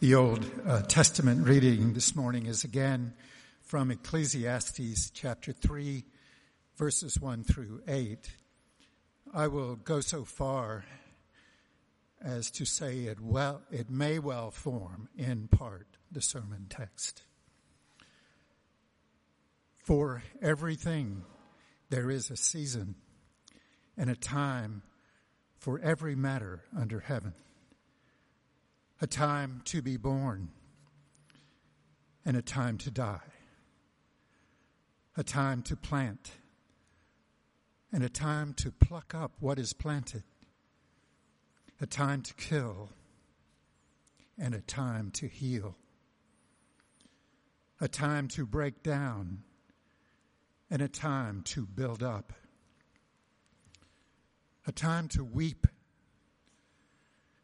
The Old uh, Testament reading this morning is again from Ecclesiastes chapter 3, verses 1 through 8. I will go so far as to say it well, it may well form in part the sermon text. For everything there is a season and a time for every matter under heaven a time to be born and a time to die, a time to plant and a time to pluck up what is planted, a time to kill and a time to heal, a time to break down and a time to build up, a time to weep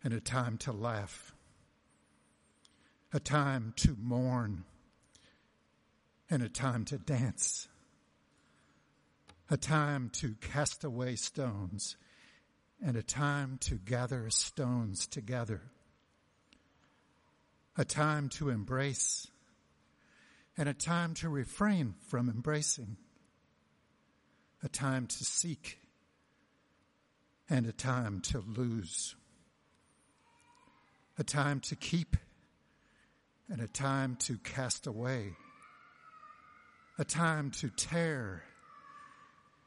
and a time to laugh a time to mourn and a time to dance, a time to cast away stones and a time to gather stones together, a time to embrace and a time to refrain from embracing, a time to seek and a time to lose, a time to keep and a time to cast away, a time to tear,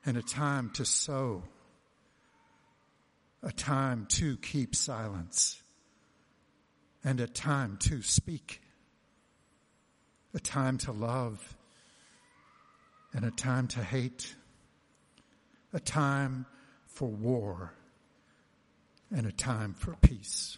and a time to sow, a time to keep silence, and a time to speak, a time to love, and a time to hate, a time for war, and a time for peace.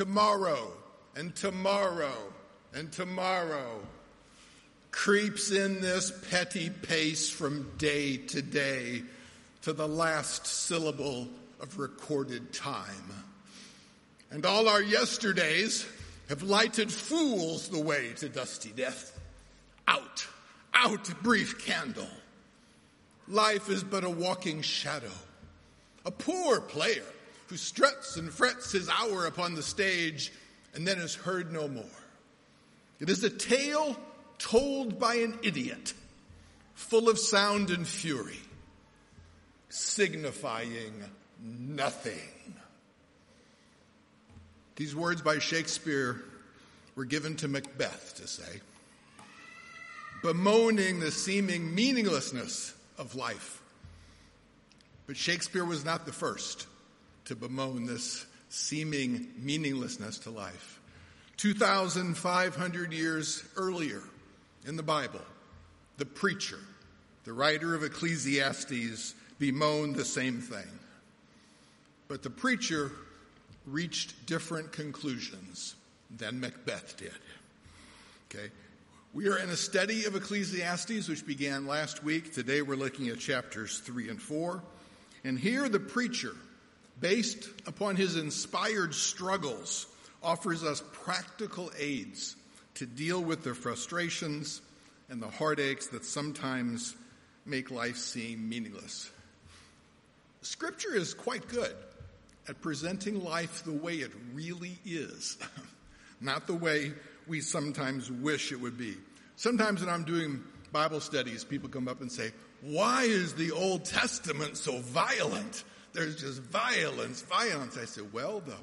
Tomorrow and tomorrow and tomorrow creeps in this petty pace from day to day to the last syllable of recorded time. And all our yesterdays have lighted fools the way to dusty death. Out, out, brief candle. Life is but a walking shadow, a poor player who struts and frets his hour upon the stage and then is heard no more. It is a tale told by an idiot, full of sound and fury, signifying nothing. These words by Shakespeare were given to Macbeth to say, bemoaning the seeming meaninglessness of life. But Shakespeare was not the first to bemoan this seeming meaninglessness to life. 2,500 years earlier in the Bible, the preacher, the writer of Ecclesiastes, bemoaned the same thing. But the preacher reached different conclusions than Macbeth did. Okay? We are in a study of Ecclesiastes, which began last week. Today we're looking at chapters 3 and 4. And here the preacher based upon his inspired struggles, offers us practical aids to deal with the frustrations and the heartaches that sometimes make life seem meaningless. Scripture is quite good at presenting life the way it really is, not the way we sometimes wish it would be. Sometimes when I'm doing Bible studies, people come up and say, Why is the Old Testament so violent? There's just violence, violence. I said, well, the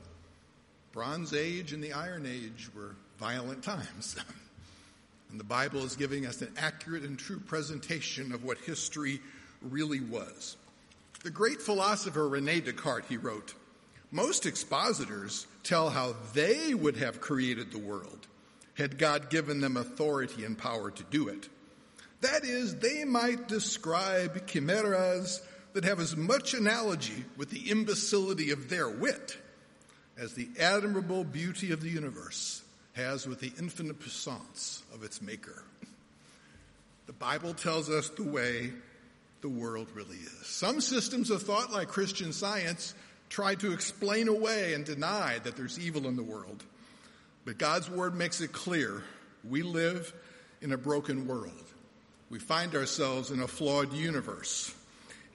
Bronze Age and the Iron Age were violent times. and the Bible is giving us an accurate and true presentation of what history really was. The great philosopher Rene Descartes, he wrote, most expositors tell how they would have created the world had God given them authority and power to do it. That is, they might describe chimeras that have as much analogy with the imbecility of their wit as the admirable beauty of the universe has with the infinite puissance of its maker. The Bible tells us the way the world really is. Some systems of thought, like Christian science, try to explain away and deny that there's evil in the world. But God's word makes it clear we live in a broken world. We find ourselves in a flawed universe.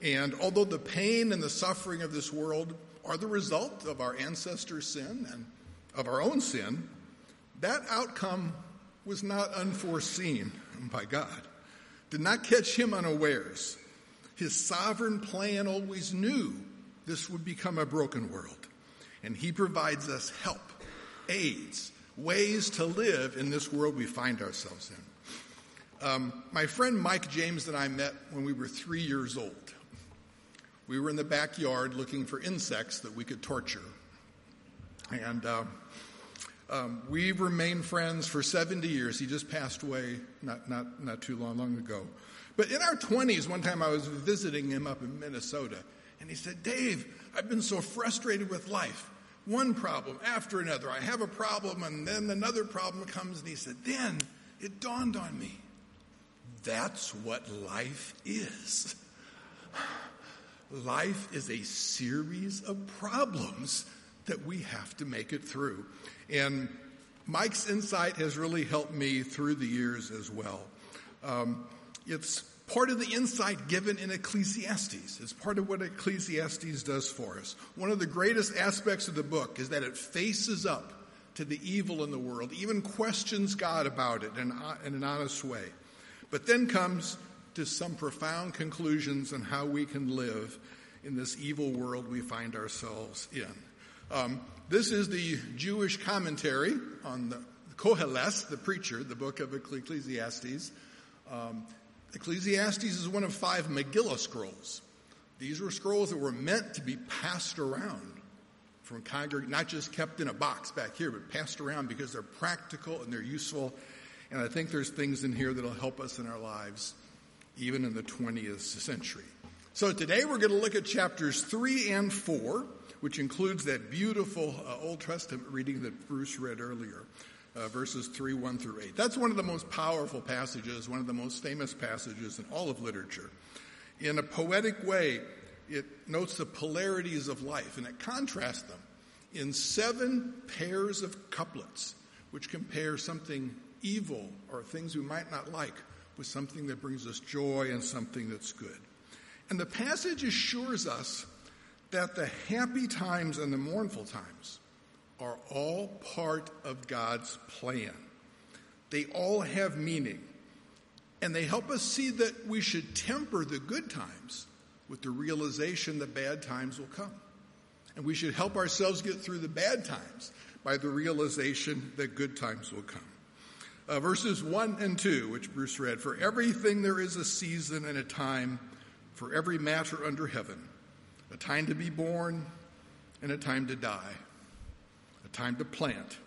And although the pain and the suffering of this world are the result of our ancestors' sin and of our own sin, that outcome was not unforeseen by God, did not catch him unawares. His sovereign plan always knew this would become a broken world. And he provides us help, aids, ways to live in this world we find ourselves in. Um, my friend Mike James and I met when we were three years old. We were in the backyard looking for insects that we could torture. And uh, um, we've remained friends for 70 years. He just passed away not, not, not too long, long ago. But in our 20s, one time I was visiting him up in Minnesota, and he said, Dave, I've been so frustrated with life. One problem after another. I have a problem, and then another problem comes, and he said, Then it dawned on me. That's what life is. Life is a series of problems that we have to make it through. And Mike's insight has really helped me through the years as well. Um, it's part of the insight given in Ecclesiastes. It's part of what Ecclesiastes does for us. One of the greatest aspects of the book is that it faces up to the evil in the world, even questions God about it in, in an honest way. But then comes to some profound conclusions on how we can live in this evil world we find ourselves in. Um, this is the Jewish commentary on the Koheles, the preacher, the book of Ecclesiastes. Um, Ecclesiastes is one of five Megillah scrolls. These were scrolls that were meant to be passed around from congreg- not just kept in a box back here, but passed around because they're practical and they're useful. And I think there's things in here that'll help us in our lives, even in the 20th century. So today we're going to look at chapters 3 and 4, which includes that beautiful uh, Old Testament reading that Bruce read earlier uh, verses 3, 1 through 8. That's one of the most powerful passages, one of the most famous passages in all of literature. In a poetic way, it notes the polarities of life and it contrasts them in seven pairs of couplets, which compare something evil or things we might not like with something that brings us joy and something that's good. And the passage assures us that the happy times and the mournful times are all part of God's plan. They all have meaning. And they help us see that we should temper the good times with the realization that bad times will come. And we should help ourselves get through the bad times by the realization that good times will come. Uh, verses 1 and 2, which Bruce read For everything there is a season and a time for every matter under heaven, a time to be born and a time to die a time to plant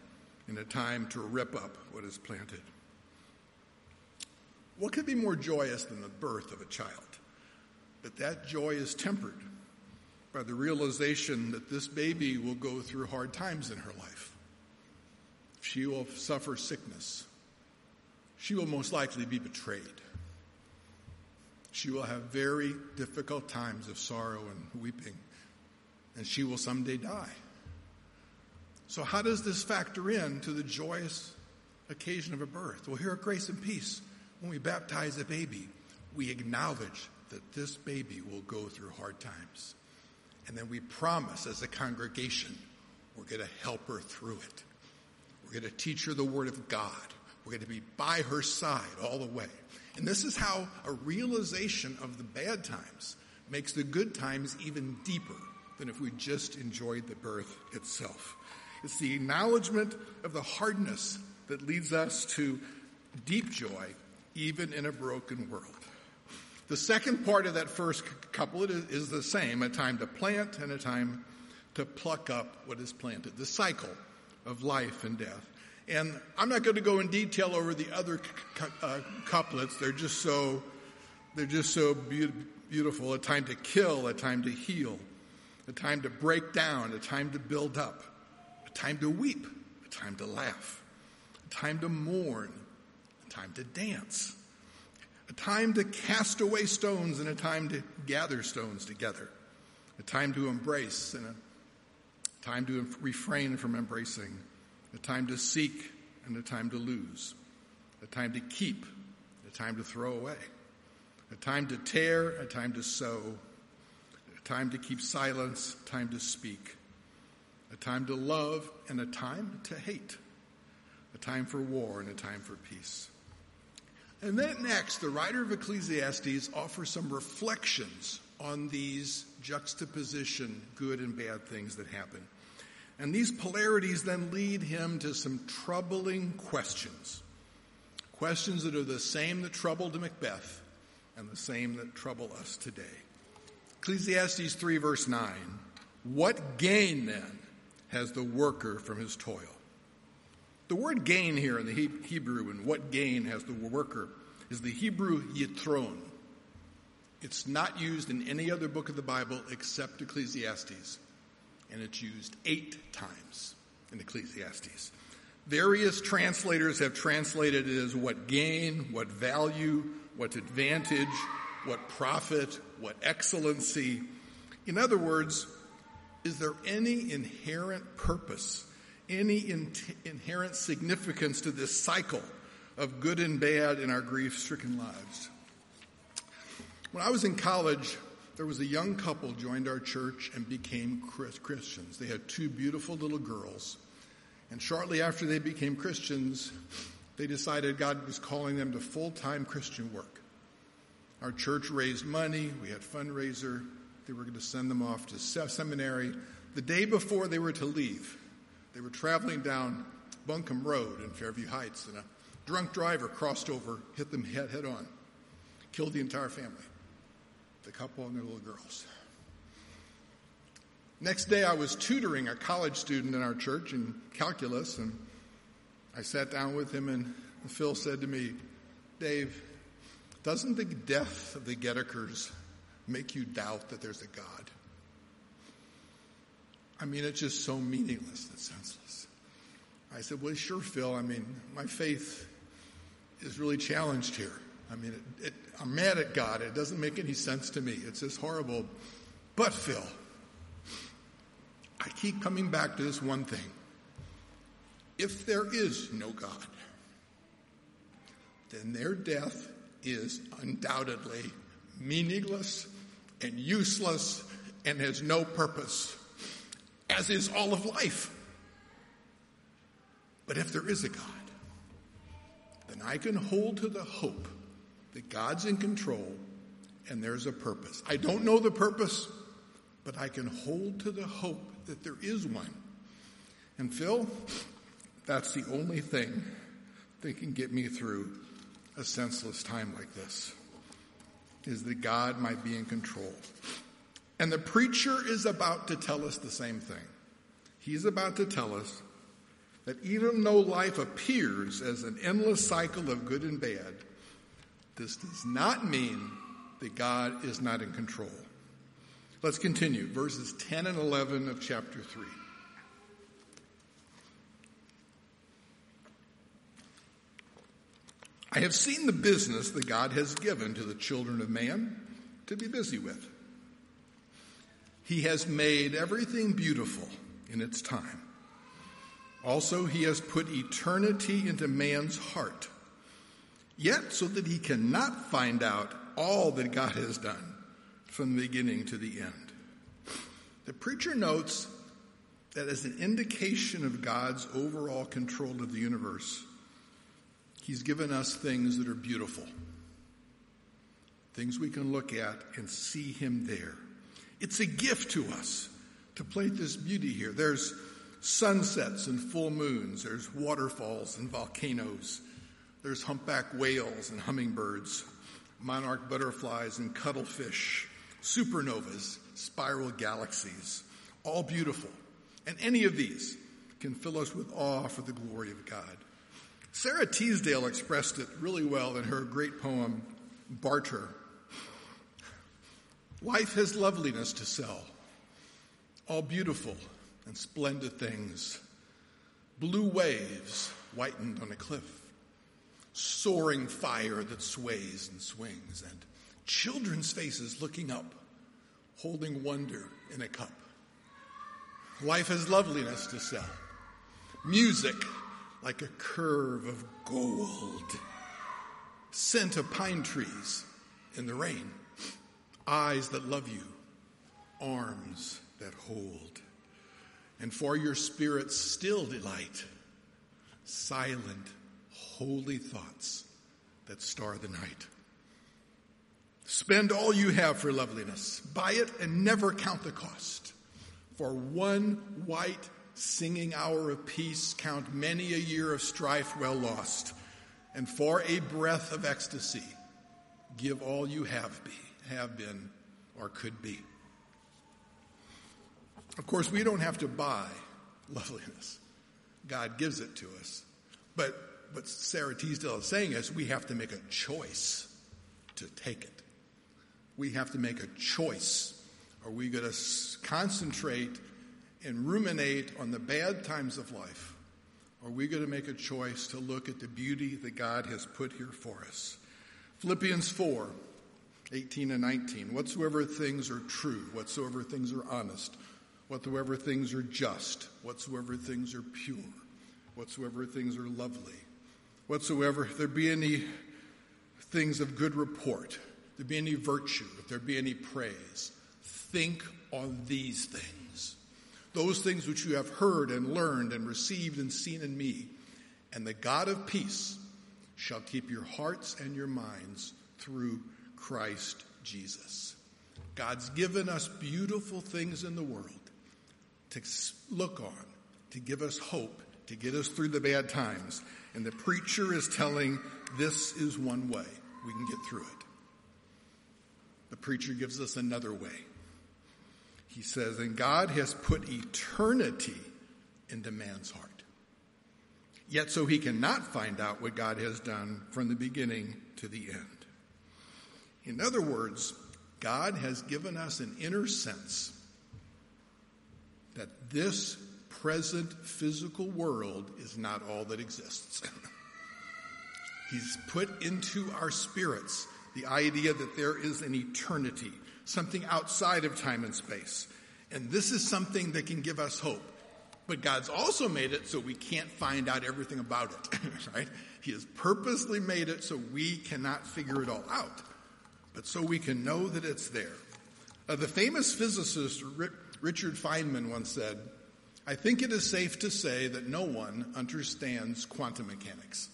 and a time to rip up what is planted. What could be more joyous than the birth of a child? But that joy is tempered by the realization that this baby will go through hard times in her life. She will suffer sickness. She will most likely be betrayed. She will have very difficult times of sorrow and weeping, and she will someday die. So, how does this factor in to the joyous occasion of a birth? Well, here at Grace and Peace, when we baptize a baby, we acknowledge that this baby will go through hard times. And then we promise as a congregation, we're going to help her through it. We're going to teach her the Word of God. We're going to be by her side all the way. And this is how a realization of the bad times makes the good times even deeper than if we just enjoyed the birth itself. It's the acknowledgement of the hardness that leads us to deep joy, even in a broken world. The second part of that first couplet is, the same a time to plant and a time to pluck up what is planted, the cycle of life and death. And I'm not going to go in detail over the other uh, couplets. They're just so, they're just so be- beautiful. A time to kill, a time to heal, a time to break down, a time to build up, a time to weep, a time to laugh, a time to mourn, a time to dance, a time to cast away stones and a time to gather stones together, a time to embrace and a time to refrain from embracing a time to seek and a time to lose, a time to keep, a time to throw away, a time to tear, a time to sow, a time to keep silence, a time to speak, a time to love and a time to hate, a time for war and a time for peace. And then next, the writer of Ecclesiastes offers some reflections on these juxtaposition good and bad things that happen. And these polarities then lead him to some troubling questions. Questions that are the same that troubled Macbeth and the same that trouble us today. Ecclesiastes 3, verse 9 What gain then has the worker from his toil? The word gain here in the Hebrew, and what gain has the worker, is the Hebrew yitron. It's not used in any other book of the Bible except Ecclesiastes and it's used eight times in Ecclesiastes. Various translators have translated it as what gain, what value, what advantage, what profit, what excellency. In other words, is there any inherent purpose, any in- inherent significance to this cycle of good and bad in our grief stricken lives? When I was in college, there was a young couple joined our church and became Christians. They had two beautiful little girls. And shortly after they became Christians, they decided God was calling them to full-time Christian work. Our church raised money. We had fundraiser. They were going to send them off to seminary. The day before they were to leave, they were traveling down Buncombe Road in Fairview Heights, and a drunk driver crossed over, hit them head, head on, killed the entire family the couple and their little girls. Next day, I was tutoring a college student in our church in calculus, and I sat down with him, and Phil said to me, Dave, doesn't the death of the Gedekers make you doubt that there's a God? I mean, it's just so meaningless and senseless. I said, Well, sure, Phil. I mean, my faith is really challenged here. I mean, it, it, I'm mad at God. It doesn't make any sense to me. It's just horrible. But, Phil, I keep coming back to this one thing. If there is no God, then their death is undoubtedly meaningless and useless and has no purpose, as is all of life. But if there is a God, then I can hold to the hope that God's in control and there's a purpose. I don't know the purpose, but I can hold to the hope that there is one. And Phil, that's the only thing that can get me through a senseless time like this, is that God might be in control. And the preacher is about to tell us the same thing. He's about to tell us that even though life appears as an endless cycle of good and bad, this does not mean that God is not in control. Let's continue. Verses 10 and 11 of chapter 3. I have seen the business that God has given to the children of man to be busy with. He has made everything beautiful in its time. Also, he has put eternity into man's heart yet so that he cannot find out all that God has done from the beginning to the end. The preacher notes that as an indication of God's overall control of the universe, he's given us things that are beautiful, things we can look at and see him there. It's a gift to us to plate this beauty here. There's sunsets and full moons, there's waterfalls and volcanoes, there's humpback whales and hummingbirds, monarch butterflies and cuttlefish, supernovas, spiral galaxies, all beautiful. And any of these can fill us with awe for the glory of God. Sara Teasdale expressed it really well in her great poem, Barter. Life has loveliness to sell, all beautiful and splendid things. Blue waves whitened on a cliff, soaring fire that sways and swings, and children's faces looking up, holding wonder in a cup. Life has loveliness to sell, music like a curve of gold, scent of pine trees in the rain, eyes that love you, arms that hold, and for your spirit's still delight, silent, holy thoughts that star the night. Spend all you have for loveliness. Buy it and never count the cost. For one white singing hour of peace, count many a year of strife well lost. And for a breath of ecstasy, give all you have be, have been, or could be. Of course, we don't have to buy loveliness. God gives it to us. But what Sara Teasdale is saying is we have to make a choice to take it. We have to make a choice. Are we going to concentrate and ruminate on the bad times of life? Or are we going to make a choice to look at the beauty that God has put here for us? Philippians 4, 18 and 19. Whatsoever things are true, whatsoever things are honest, whatsoever things are just, whatsoever things are pure, whatsoever things are lovely, whatsoever, there be any things of good report, there be any virtue, if there be any praise, think on these things. Those things which you have heard and learned and received and seen in me. And the God of peace shall keep your hearts and your minds through Christ Jesus. God's given us beautiful things in the world to look on, to give us hope, to get us through the bad times. And the preacher is telling this is one way we can get through it. The preacher gives us another way. He says, and God has put eternity into man's heart. Yet so he cannot find out what God has done from the beginning to the end. In other words, God has given us an inner sense that this present physical world is not all that exists. He's put into our spirits the idea that there is an eternity, something outside of time and space. And this is something that can give us hope. But God's also made it so we can't find out everything about it, right? He has purposely made it so we cannot figure it all out, but so we can know that it's there. Uh, the famous physicist Richard Feynman once said, I think it is safe to say that no one understands quantum mechanics.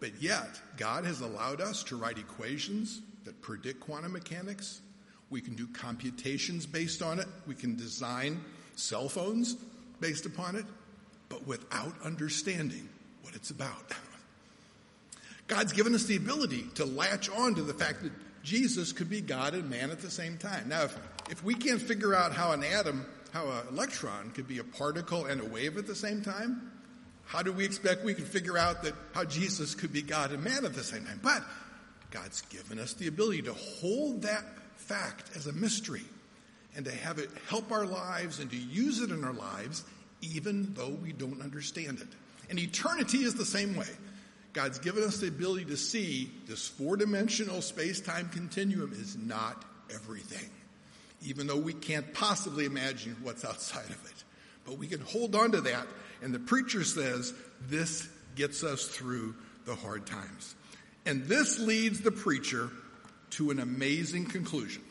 but yet, God has allowed us to write equations that predict quantum mechanics. We can do computations based on it. We can design cell phones based upon it, but without understanding what it's about. God's given us the ability to latch on to the fact that Jesus could be God and man at the same time. Now, if, if we can't figure out how an atom, how an electron could be a particle and a wave at the same time, how do we expect we can figure out that how Jesus could be God and man at the same time? But God's given us the ability to hold that fact as a mystery and to have it help our lives and to use it in our lives even though we don't understand it. And eternity is the same way. God's given us the ability to see this four dimensional space time continuum is not everything, even though we can't possibly imagine what's outside of it. But we can hold on to that, and the preacher says this gets us through the hard times. And this leads the preacher to an amazing conclusion.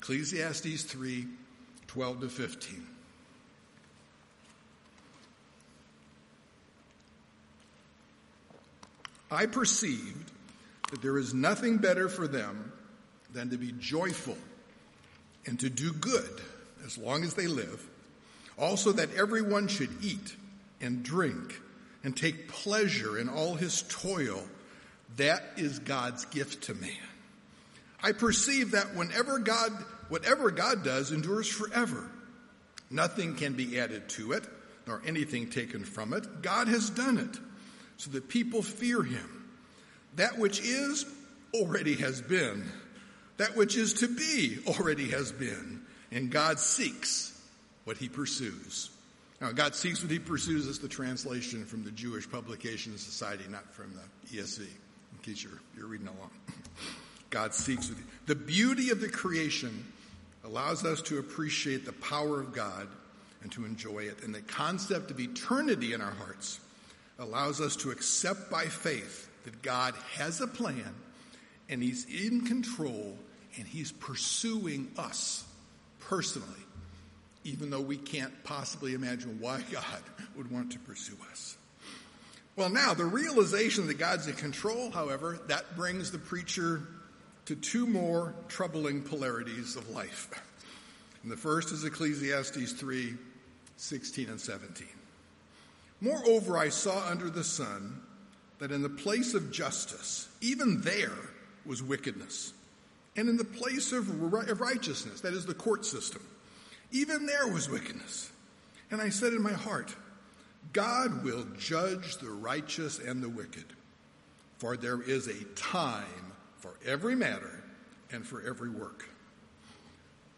Ecclesiastes 3 12 to 15. I perceived that there is nothing better for them than to be joyful and to do good as long as they live. Also, that everyone should eat and drink and take pleasure in all his toil. That is God's gift to man. I perceive that whenever God, whatever God does endures forever. Nothing can be added to it, nor anything taken from it. God has done it, so that people fear him. That which is already has been. That which is to be already has been. And God seeks what he pursues. Now, God seeks what he pursues is the translation from the Jewish Publication Society, not from the ESV, in case you're, you're reading along. God seeks what he, the beauty of the creation allows us to appreciate the power of God and to enjoy it. And the concept of eternity in our hearts allows us to accept by faith that God has a plan and He's in control and He's pursuing us personally, even though we can't possibly imagine why God would want to pursue us. Well, now, the realization that God's in control, however, that brings the preacher to two more troubling polarities of life. And the first is Ecclesiastes 3 16 and 17. Moreover, I saw under the sun that in the place of justice, even there was wickedness. And in the place of righteousness, that is the court system, even there was wickedness. And I said in my heart, God will judge the righteous and the wicked, for there is a time for every matter and for every work.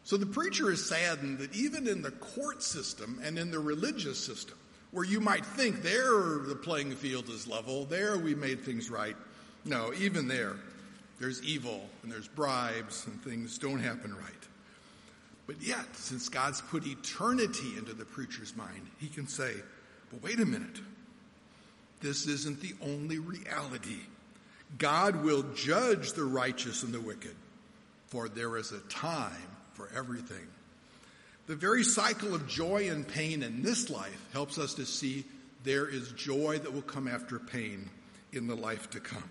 So the preacher is saddened that even in the court system and in the religious system, where you might think there the playing field is level, there we made things right. No, even there, there's evil and there's bribes and things don't happen right. But yet, since God's put eternity into the preacher's mind, he can say, but wait a minute. This isn't the only reality. God will judge the righteous and the wicked, for there is a time for everything. The very cycle of joy and pain in this life helps us to see there is joy that will come after pain in the life to come.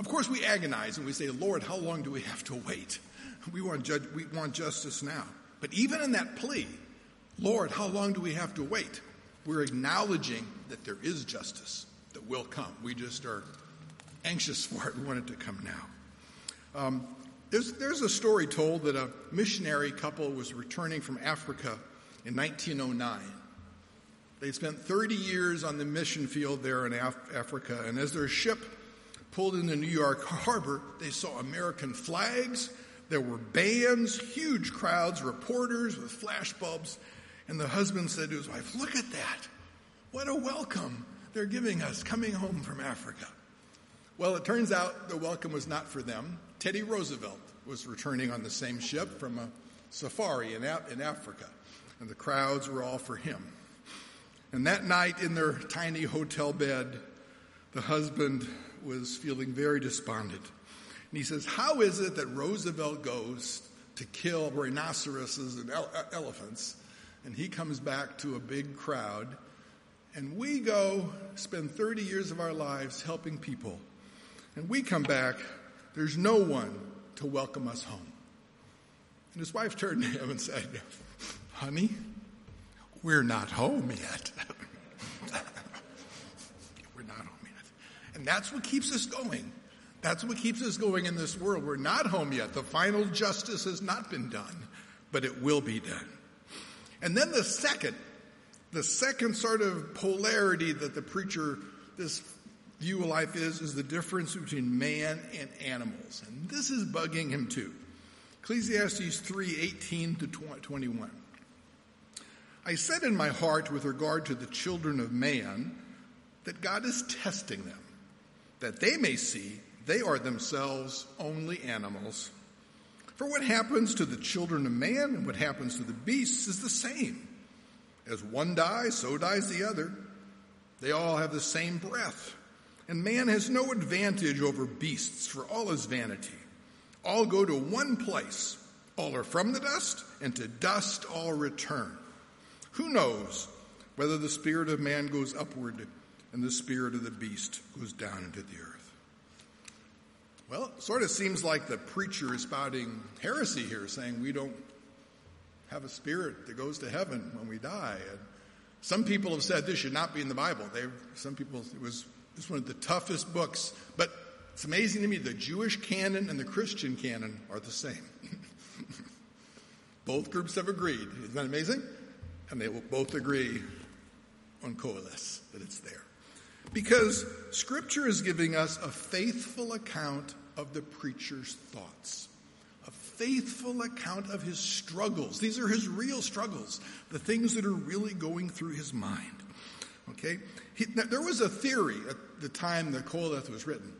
Of course, we agonize and we say, Lord, how long do we have to wait? We want, we want justice now. But even in that plea, Lord, how long do we have to wait? We're acknowledging that there is justice that will come. We just are anxious for it. We want it to come now. Um, there's, there's a story told that a missionary couple was returning from Africa in 1909. They spent 30 years on the mission field there in Af- Africa, and as their ship pulled into New York harbor, they saw American flags. There were bands, huge crowds, reporters with flashbulbs. And the husband said to his wife, Look at that. What a welcome they're giving us coming home from Africa. Well, it turns out the welcome was not for them. Teddy Roosevelt was returning on the same ship from a safari in, in Africa, and the crowds were all for him. And that night in their tiny hotel bed, the husband was feeling very despondent. And he says, How is it that Roosevelt goes to kill rhinoceroses and ele- uh, elephants, and he comes back to a big crowd, and we go spend 30 years of our lives helping people? And we come back, there's no one to welcome us home. And his wife turned to him and said, Honey, we're not home yet. we're not home yet. And that's what keeps us going. That's what keeps us going in this world. We're not home yet. The final justice has not been done, but it will be done. And then the second, the second sort of polarity that the preacher, this view of life is, is the difference between man and animals. And this is bugging him too. Ecclesiastes 3 18 to 21. I said in my heart with regard to the children of man that God is testing them, that they may see they are themselves only animals. For what happens to the children of man and what happens to the beasts is the same. As one dies, so dies the other. They all have the same breath. And man has no advantage over beasts, for all is vanity. All go to one place. All are from the dust, and to dust all return. Who knows whether the spirit of man goes upward and the spirit of the beast goes down into the earth? Well, it sort of seems like the preacher is spouting heresy here, saying we don't have a spirit that goes to heaven when we die. And some people have said this should not be in the Bible. They, some people, it was it's one of the toughest books. But it's amazing to me the Jewish canon and the Christian canon are the same. Both groups have agreed. Isn't that amazing? And they will both agree on Qoheleth, that it's there. Because Scripture is giving us a faithful account of the preacher's thoughts, a faithful account of his struggles. These are his real struggles, the things that are really going through his mind. Okay? He, there was a theory at the time the Qoheleth was written.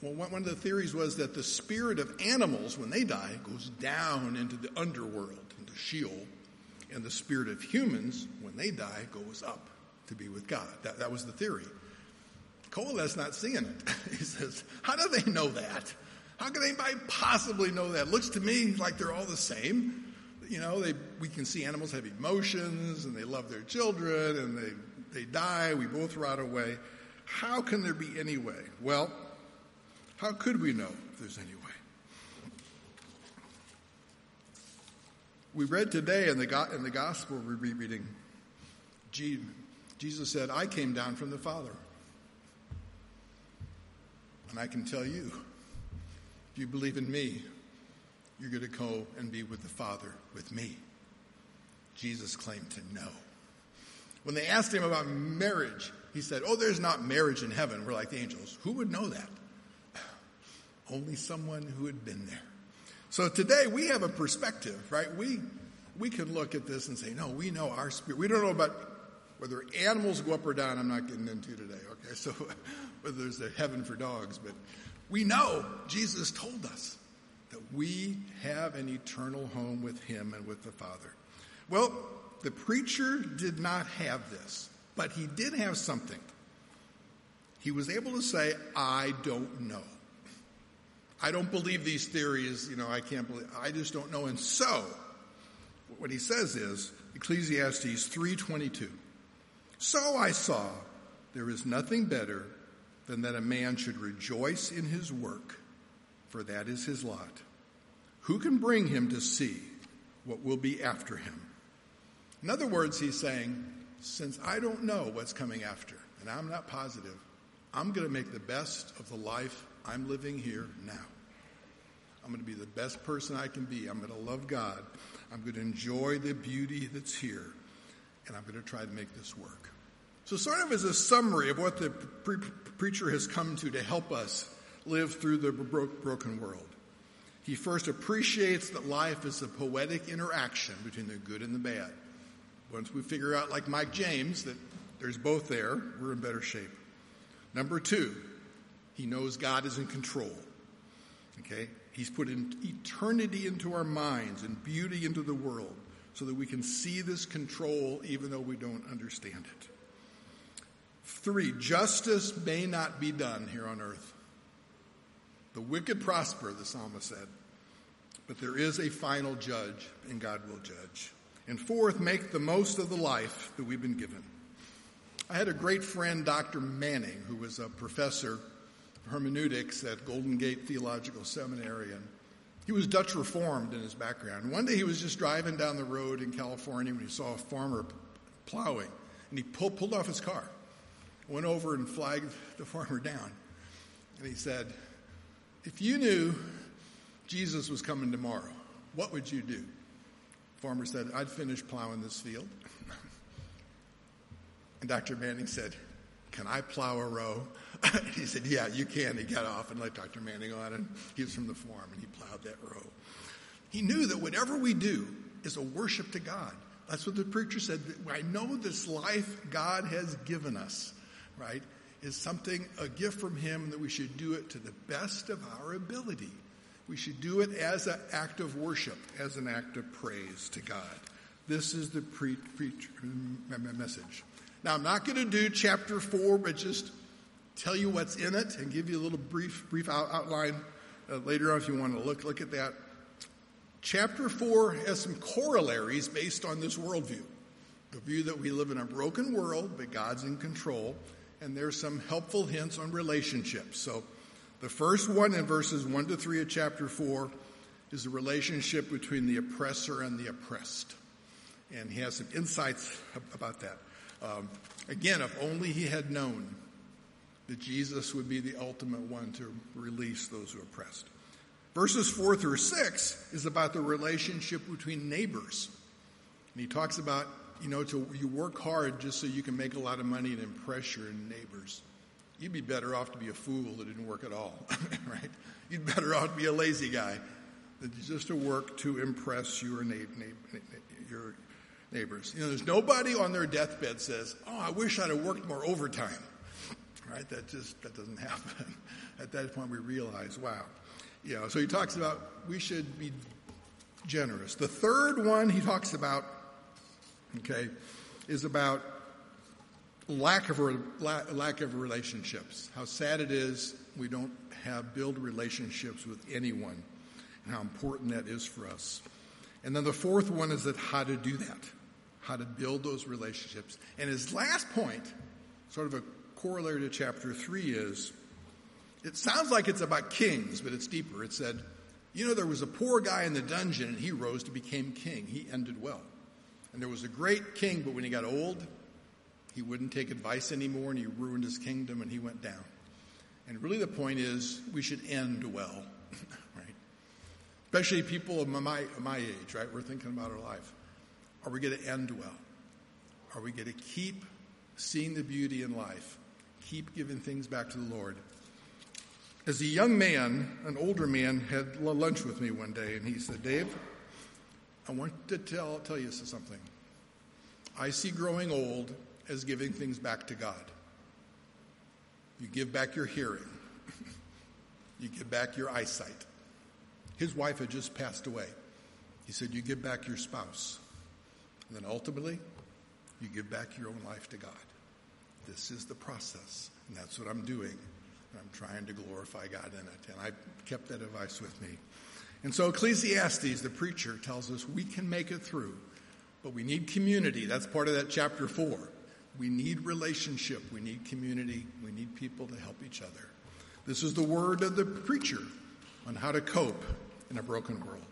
Well, one of the theories was that the spirit of animals, when they die, goes down into the underworld, into Sheol, and the spirit of humans, when they die, goes up to be with God. That, that was the theory. Qoheleth's not seeing it. he says, How do they know that? How can anybody possibly know that? Looks to me like they're all the same. You know, they, we can see animals have emotions and they love their children and they, they die. We both rot away. How can there be any way? Well, how could we know if there's any way? We read today in the, in the gospel we're reading, Jesus said, I came down from the Father. And I can tell you, if you believe in me, you're going to go and be with the Father with me. Jesus claimed to know. When they asked him about marriage, he said, Oh, there's not marriage in heaven. We're like the angels. Who would know that? Only someone who had been there. So today we have a perspective, right? We, we can look at this and say, no, we know our spirit. We don't know about whether animals go up or down. I'm not getting into today, okay? So whether there's a heaven for dogs, but we know Jesus told us that we have an eternal home with him and with the Father. Well, the preacher did not have this, but he did have something. He was able to say, I don't know. I don't believe these theories, you know, I can't believe, I just don't know. And so, what he says is, Ecclesiastes 3.22, So I saw there is nothing better than that a man should rejoice in his work, for that is his lot. Who can bring him to see what will be after him? In other words, he's saying, since I don't know what's coming after, and I'm not positive, I'm going to make the best of the life I'm living here now. I'm going to be the best person I can be. I'm going to love God. I'm going to enjoy the beauty that's here. And I'm going to try to make this work. So, sort of as a summary of what the pre- preacher has come to to help us live through the bro- broken world. He first appreciates that life is a poetic interaction between the good and the bad. Once we figure out, like Mike James, that there's both there, we're in better shape. Number two, he knows God is in control. Okay? He's put in eternity into our minds and beauty into the world so that we can see this control even though we don't understand it. Three, justice may not be done here on earth. The wicked prosper, the psalmist said, but there is a final judge, and God will judge. And fourth, make the most of the life that we've been given. I had a great friend, Dr. Manning, who was a professor of hermeneutics at Golden Gate Theological Seminary, and he was Dutch Reformed in his background. One day he was just driving down the road in California when he saw a farmer plowing, and he pulled, pulled off his car went over and flagged the farmer down. And he said, If you knew Jesus was coming tomorrow, what would you do? The farmer said, I'd finish plowing this field. and Dr. Manning said, Can I plow a row? he said, Yeah, you can. He got off and let Dr. Manning on, and he was from the farm, and he plowed that row. He knew that whatever we do is a worship to God. That's what the preacher said. I know this life God has given us right, is something, a gift from Him that we should do it to the best of our ability. We should do it as an act of worship, as an act of praise to God. This is the pre- pre- message. Now, I'm not going to do chapter four, but just tell you what's in it and give you a little brief, brief out, outline uh, later on if you want to look, look at that. Chapter four has some corollaries based on this worldview. The view that we live in a broken world, but God's in control and there's some helpful hints on relationships. So, the first one in verses 1 to 3 of chapter 4 is the relationship between the oppressor and the oppressed. And he has some insights about that. Um, again, if only he had known that Jesus would be the ultimate one to release those who oppressed. Verses 4 through 6 is about the relationship between neighbors. And he talks about you know, to you work hard just so you can make a lot of money and impress your neighbors. You'd be better off to be a fool that didn't work at all, right? You'd better off to be a lazy guy than just to work to impress your, na- na- your neighbors. You know, there's nobody on their deathbed says, "Oh, I wish I'd have worked more overtime." Right? That just that doesn't happen. At that point, we realize, wow. You know, so he talks about we should be generous. The third one he talks about, okay, is about lack of lack of relationships. How sad it is we don't have build relationships with anyone, and how important that is for us. And then the fourth one is that how to do that, how to build those relationships. And his last point, sort of a corollary to chapter three, is it sounds like it's about kings, but it's deeper. It said, you know, there was a poor guy in the dungeon and he rose to become king. He ended well. And there was a great king, but when he got old, he wouldn't take advice anymore and he ruined his kingdom and he went down. And really the point is we should end well, right? Especially people of my, my age, right? We're thinking about our life. Are we going to end well? Are we going to keep seeing the beauty in life? Keep giving things back to the Lord? As a young man, an older man, had lunch with me one day, and he said, Dave, I want to tell, tell you something. I see growing old as giving things back to God. You give back your hearing, you give back your eyesight. His wife had just passed away. He said, You give back your spouse. And then ultimately, you give back your own life to God. This is the process, and that's what I'm doing. I'm trying to glorify God in it. And I kept that advice with me. And so Ecclesiastes, the preacher, tells us we can make it through, but we need community. That's part of that chapter four. We need relationship. We need community. We need people to help each other. This is the word of the preacher on how to cope in a broken world.